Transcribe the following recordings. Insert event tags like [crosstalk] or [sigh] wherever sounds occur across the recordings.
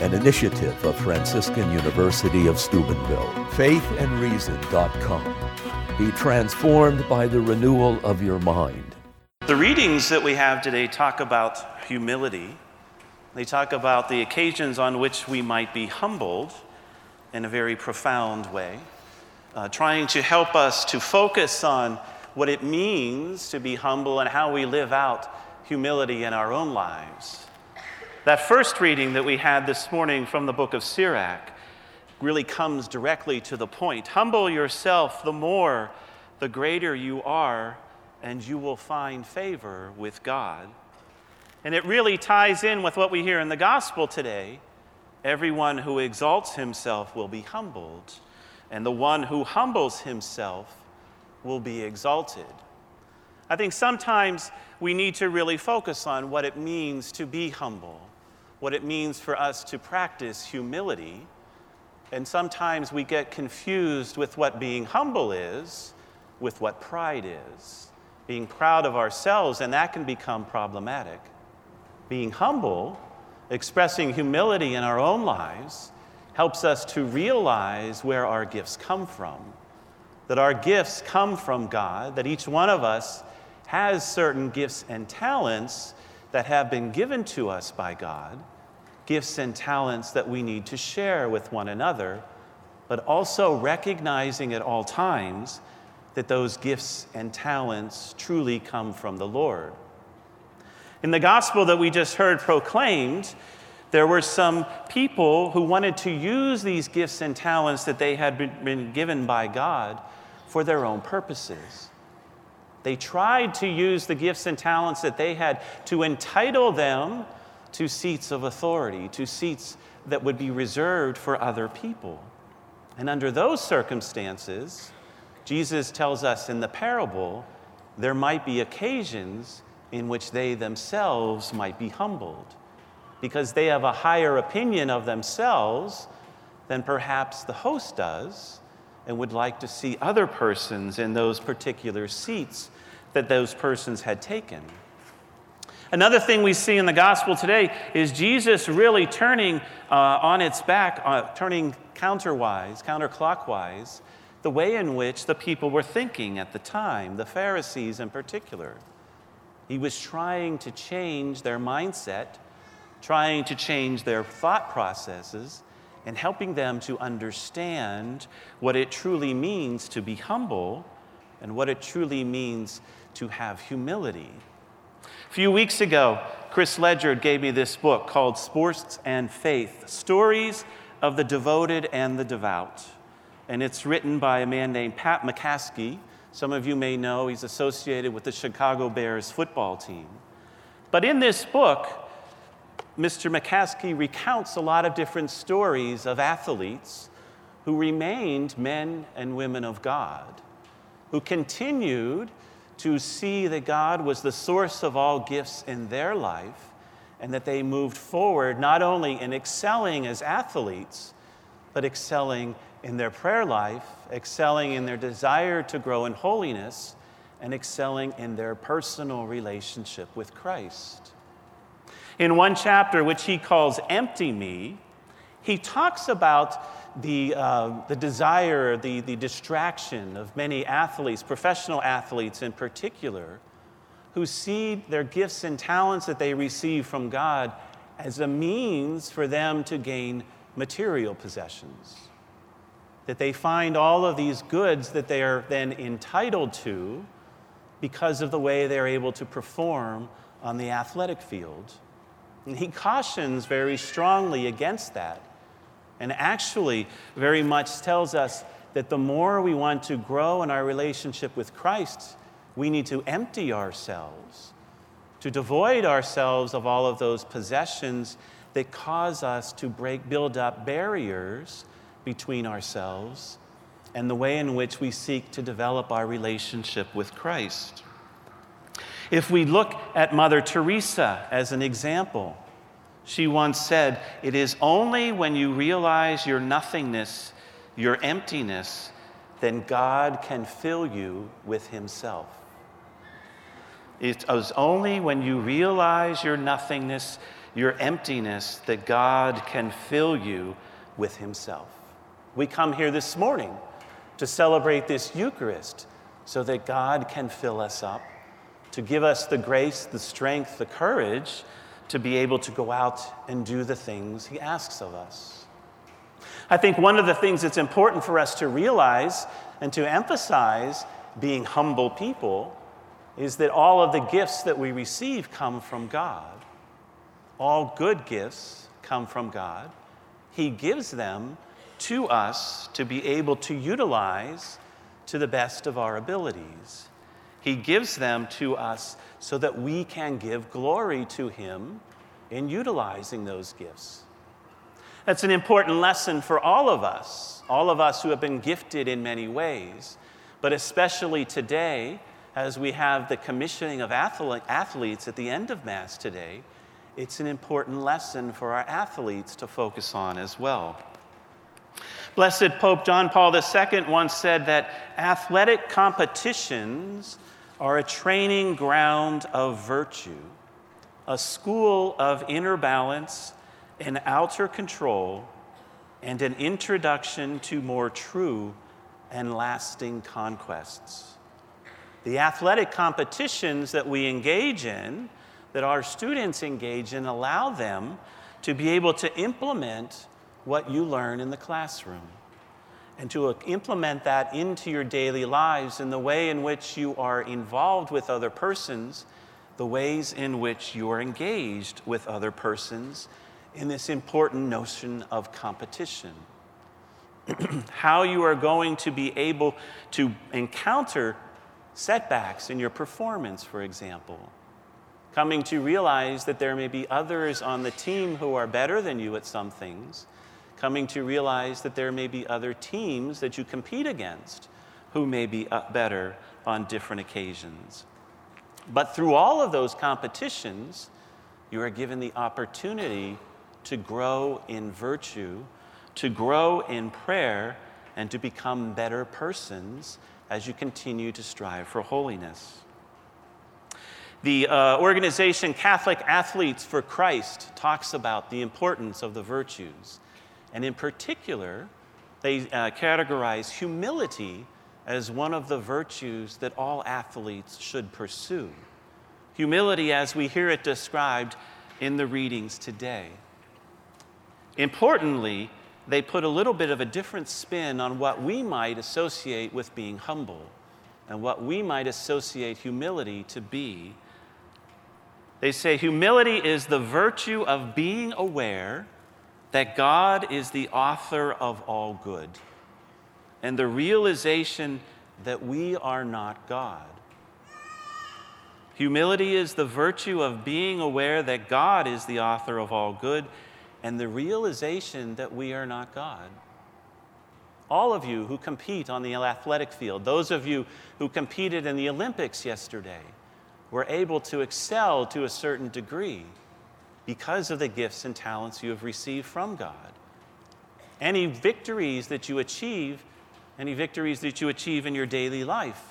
an initiative of Franciscan University of Steubenville. Faithandreason.com. Be transformed by the renewal of your mind. The readings that we have today talk about humility. They talk about the occasions on which we might be humbled in a very profound way, uh, trying to help us to focus on what it means to be humble and how we live out humility in our own lives. That first reading that we had this morning from the book of Sirach really comes directly to the point. Humble yourself, the more, the greater you are, and you will find favor with God. And it really ties in with what we hear in the gospel today. Everyone who exalts himself will be humbled, and the one who humbles himself will be exalted. I think sometimes we need to really focus on what it means to be humble what it means for us to practice humility. And sometimes we get confused with what being humble is with what pride is. Being proud of ourselves, and that can become problematic. Being humble, expressing humility in our own lives, helps us to realize where our gifts come from. That our gifts come from God, that each one of us has certain gifts and talents that have been given to us by God gifts and talents that we need to share with one another, but also recognizing at all times that those gifts and talents truly come from the Lord. In the gospel that we just heard proclaimed, there were some people who wanted to use these gifts and talents that they had been given by God for their own purposes. They tried to use the gifts and talents that they had to entitle them to seats of authority, to seats that would be reserved for other people. And under those circumstances, Jesus tells us in the parable there might be occasions in which they themselves might be humbled because they have a higher opinion of themselves than perhaps the host does and would like to see other persons in those particular seats that those persons had taken. Another thing we see in the gospel today is Jesus really turning uh, on its back, uh, turning counterwise, counterclockwise, the way in which the people were thinking at the time, the Pharisees in particular. He was trying to change their mindset, trying to change their thought processes, and helping them to understand what it truly means to be humble and what it truly means to have humility. A few weeks ago, Chris Ledger gave me this book called Sports and Faith Stories of the Devoted and the Devout. And it's written by a man named Pat McCaskey. Some of you may know he's associated with the Chicago Bears football team. But in this book, Mr. McCaskey recounts a lot of different stories of athletes who remained men and women of God, who continued to see that God was the source of all gifts in their life and that they moved forward not only in excelling as athletes, but excelling in their prayer life, excelling in their desire to grow in holiness, and excelling in their personal relationship with Christ. In one chapter, which he calls Empty Me, he talks about the, uh, the desire, the, the distraction of many athletes, professional athletes in particular, who see their gifts and talents that they receive from God as a means for them to gain material possessions. That they find all of these goods that they are then entitled to because of the way they're able to perform on the athletic field. And he cautions very strongly against that and actually very much tells us that the more we want to grow in our relationship with Christ, we need to empty ourselves, to devoid ourselves of all of those possessions that cause us to break, build up barriers between ourselves and the way in which we seek to develop our relationship with Christ. If we look at Mother Teresa as an example, she once said, It is only when you realize your nothingness, your emptiness, then God can fill you with Himself. It is only when you realize your nothingness, your emptiness, that God can fill you with Himself. We come here this morning to celebrate this Eucharist so that God can fill us up, to give us the grace, the strength, the courage to be able to go out and do the things He asks of us. I think one of the things that's important for us to realize and to emphasize being humble people is that all of the gifts that we receive come from God. All good gifts come from God. He gives them to us to be able to utilize to the best of our abilities. He gives them to us so that we can give glory to Him in utilizing those gifts. That's an important lesson for all of us, all of us who have been gifted in many ways, but especially today, as we have the commissioning of athletes at the end of Mass today, it's an important lesson for our athletes to focus on as well. Blessed Pope John Paul II once said that athletic competitions are a training ground of virtue, a school of inner balance and outer control, and an introduction to more true and lasting conquests. The athletic competitions that we engage in, that our students engage in, allow them to be able to implement what you learn in the classroom and to implement that into your daily lives in the way in which you are involved with other persons, the ways in which you are engaged with other persons in this important notion of competition. [clears throat] How you are going to be able to encounter setbacks in your performance, for example. Coming to realize that there may be others on the team who are better than you at some things coming to realize that there may be other teams that you compete against who may be better on different occasions. But through all of those competitions, you are given the opportunity to grow in virtue, to grow in prayer, and to become better persons as you continue to strive for holiness. The uh, organization Catholic Athletes for Christ talks about the importance of the virtues. And in particular, they uh, categorize humility as one of the virtues that all athletes should pursue. Humility, as we hear it described in the readings today. Importantly, they put a little bit of a different spin on what we might associate with being humble and what we might associate humility to be. They say humility is the virtue of being aware that God is the author of all good, and the realization that we are not God. Humility is the virtue of being aware that God is the author of all good and the realization that we are not God. All of you who compete on the athletic field, those of you who competed in the Olympics yesterday, were able to excel to a certain degree because of the gifts and talents you have received from God. Any victories that you achieve, any victories that you achieve in your daily life,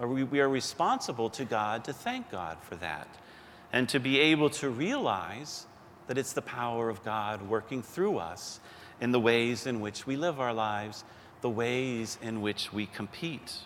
we are responsible to God to thank God for that and to be able to realize that it's the power of God working through us in the ways in which we live our lives, the ways in which we compete.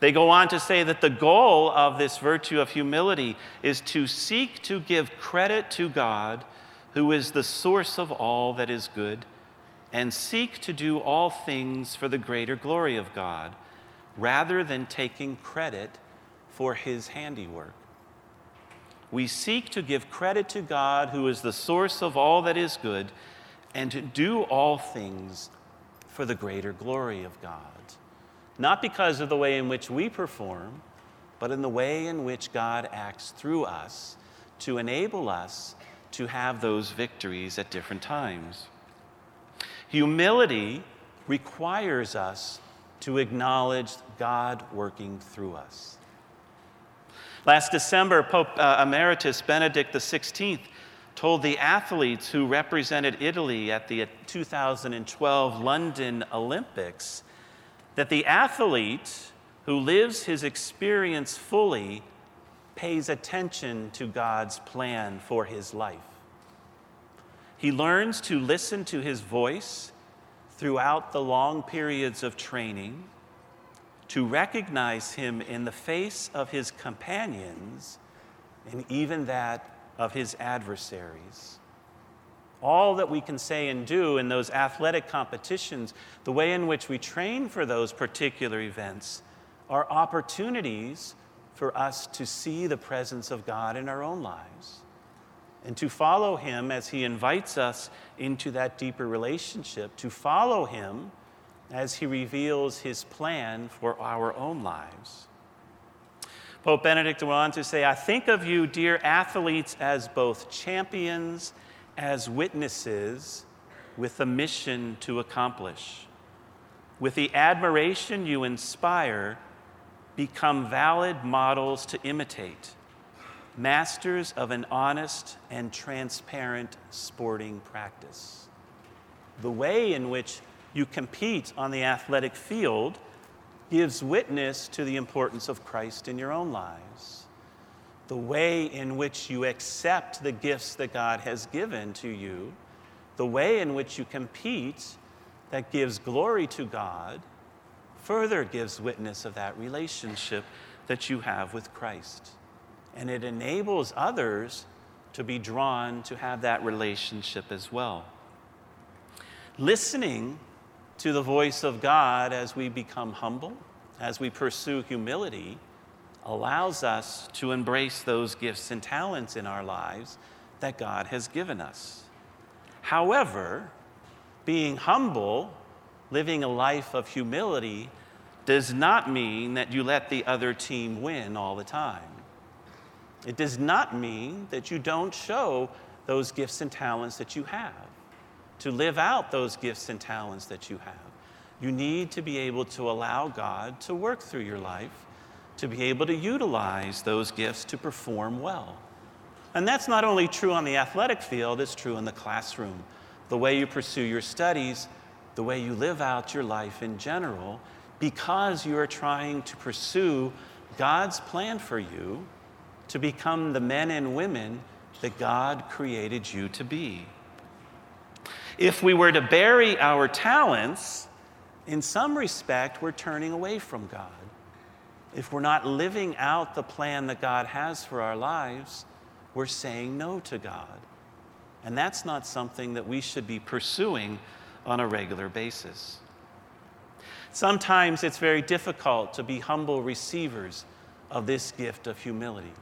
They go on to say that the goal of this virtue of humility is to seek to give credit to God, who is the source of all that is good, and seek to do all things for the greater glory of God, rather than taking credit for his handiwork. We seek to give credit to God, who is the source of all that is good, and to do all things for the greater glory of God not because of the way in which we perform, but in the way in which God acts through us to enable us to have those victories at different times. Humility requires us to acknowledge God working through us. Last December, Pope uh, Emeritus Benedict XVI told the athletes who represented Italy at the 2012 London Olympics that the athlete who lives his experience fully pays attention to God's plan for his life. He learns to listen to his voice throughout the long periods of training, to recognize him in the face of his companions and even that of his adversaries. All that we can say and do in those athletic competitions, the way in which we train for those particular events, are opportunities for us to see the presence of God in our own lives and to follow Him as He invites us into that deeper relationship, to follow Him as He reveals His plan for our own lives. Pope Benedict went on to say, I think of you, dear athletes, as both champions, as witnesses, with a mission to accomplish. With the admiration you inspire, become valid models to imitate, masters of an honest and transparent sporting practice. The way in which you compete on the athletic field gives witness to the importance of Christ in your own lives. The way in which you accept the gifts that God has given to you, the way in which you compete that gives glory to God, further gives witness of that relationship that you have with Christ. And it enables others to be drawn to have that relationship as well. Listening to the voice of God as we become humble, as we pursue humility, allows us to embrace those gifts and talents in our lives that God has given us. However, being humble, living a life of humility, does not mean that you let the other team win all the time. It does not mean that you don't show those gifts and talents that you have to live out those gifts and talents that you have. You need to be able to allow God to work through your life, to be able to utilize those gifts to perform well. And that's not only true on the athletic field, it's true in the classroom. The way you pursue your studies, the way you live out your life in general, because you are trying to pursue God's plan for you to become the men and women that God created you to be. If we were to bury our talents, in some respect, we're turning away from God. If we're not living out the plan that God has for our lives, we're saying no to God. And that's not something that we should be pursuing on a regular basis. Sometimes it's very difficult to be humble receivers of this gift of humility,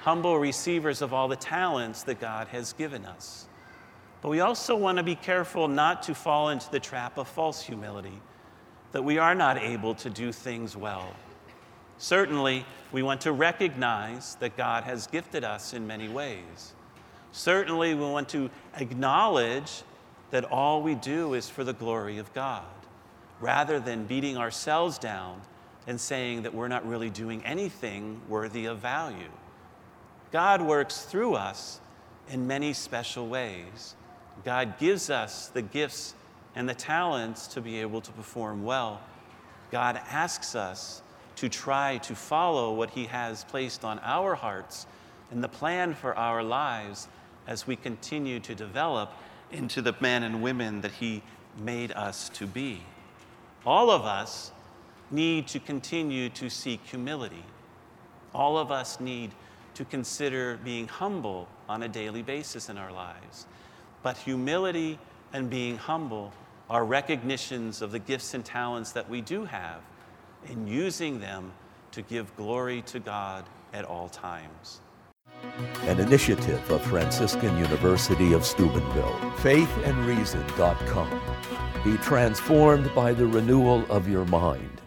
humble receivers of all the talents that God has given us. But we also want to be careful not to fall into the trap of false humility, that we are not able to do things well. Certainly, we want to recognize that God has gifted us in many ways. Certainly, we want to acknowledge that all we do is for the glory of God, rather than beating ourselves down and saying that we're not really doing anything worthy of value. God works through us in many special ways. God gives us the gifts and the talents to be able to perform well. God asks us to try to follow what He has placed on our hearts and the plan for our lives as we continue to develop into the men and women that He made us to be. All of us need to continue to seek humility. All of us need to consider being humble on a daily basis in our lives. But humility and being humble are recognitions of the gifts and talents that we do have and using them to give glory to God at all times. An initiative of Franciscan University of Steubenville. Faithandreason.com. Be transformed by the renewal of your mind